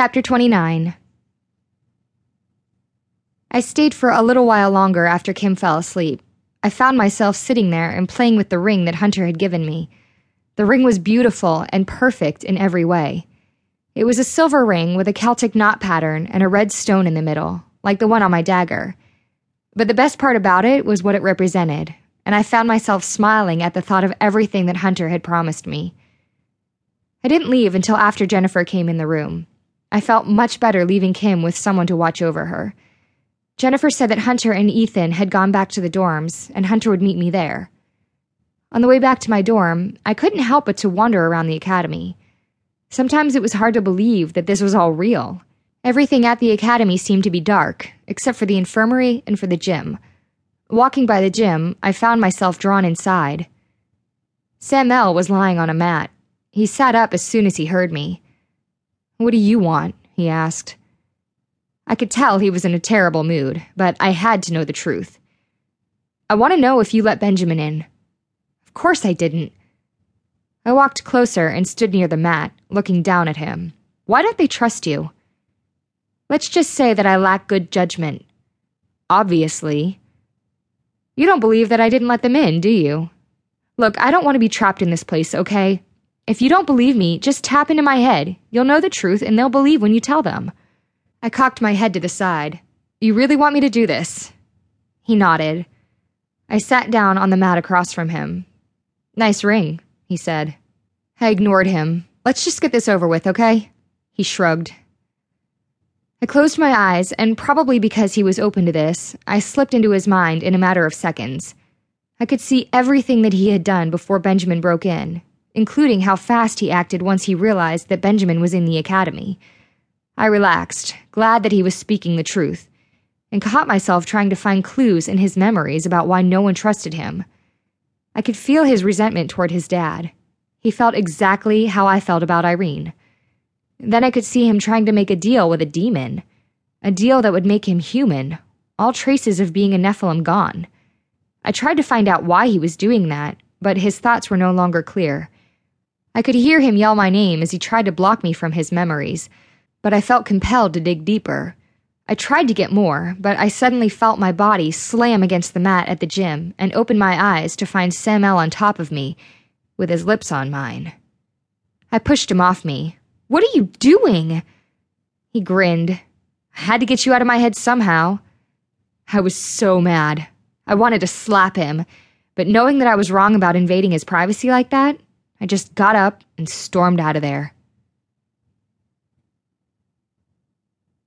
Chapter 29 I stayed for a little while longer after Kim fell asleep. I found myself sitting there and playing with the ring that Hunter had given me. The ring was beautiful and perfect in every way. It was a silver ring with a Celtic knot pattern and a red stone in the middle, like the one on my dagger. But the best part about it was what it represented, and I found myself smiling at the thought of everything that Hunter had promised me. I didn't leave until after Jennifer came in the room. I felt much better leaving Kim with someone to watch over her. Jennifer said that Hunter and Ethan had gone back to the dorms, and Hunter would meet me there. On the way back to my dorm, I couldn't help but to wander around the academy. Sometimes it was hard to believe that this was all real. Everything at the academy seemed to be dark, except for the infirmary and for the gym. Walking by the gym, I found myself drawn inside. Samuel was lying on a mat. He sat up as soon as he heard me. What do you want? he asked. I could tell he was in a terrible mood, but I had to know the truth. I want to know if you let Benjamin in. Of course I didn't. I walked closer and stood near the mat, looking down at him. Why don't they trust you? Let's just say that I lack good judgment. Obviously. You don't believe that I didn't let them in, do you? Look, I don't want to be trapped in this place, okay? If you don't believe me, just tap into my head. You'll know the truth and they'll believe when you tell them. I cocked my head to the side. You really want me to do this? He nodded. I sat down on the mat across from him. Nice ring, he said. I ignored him. Let's just get this over with, okay? He shrugged. I closed my eyes, and probably because he was open to this, I slipped into his mind in a matter of seconds. I could see everything that he had done before Benjamin broke in, including how fast he acted once he realized that Benjamin was in the academy. I relaxed, glad that he was speaking the truth, and caught myself trying to find clues in his memories about why no one trusted him. I could feel his resentment toward his dad. He felt exactly how I felt about Irene. Then I could see him trying to make a deal with a demon. A deal that would make him human, all traces of being a Nephilim gone. I tried to find out why he was doing that, but his thoughts were no longer clear. I could hear him yell my name as he tried to block me from his memories, but I felt compelled to dig deeper. I tried to get more, but I suddenly felt my body slam against the mat at the gym and opened my eyes to find Samuel on top of me, with his lips on mine. I pushed him off me, what are you doing? He grinned. I had to get you out of my head somehow. I was so mad. I wanted to slap him, but knowing that I was wrong about invading his privacy like that, I just got up and stormed out of there.